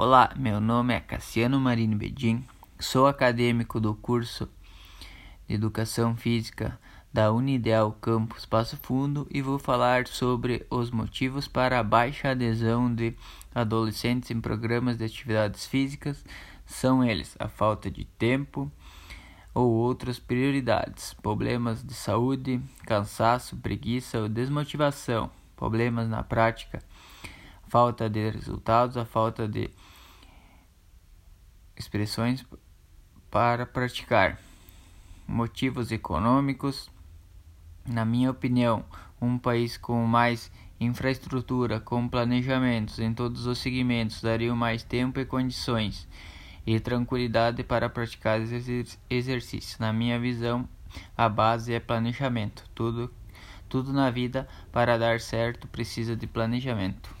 Olá, meu nome é Cassiano Marini Bedin, sou acadêmico do curso de Educação Física da Unideal Campus Passo Fundo e vou falar sobre os motivos para a baixa adesão de adolescentes em programas de atividades físicas. São eles a falta de tempo ou outras prioridades, problemas de saúde, cansaço, preguiça ou desmotivação, problemas na prática falta de resultados, a falta de expressões para praticar. Motivos econômicos. Na minha opinião, um país com mais infraestrutura, com planejamentos em todos os segmentos, daria mais tempo e condições e tranquilidade para praticar exercícios. Na minha visão, a base é planejamento. Tudo, tudo na vida para dar certo precisa de planejamento.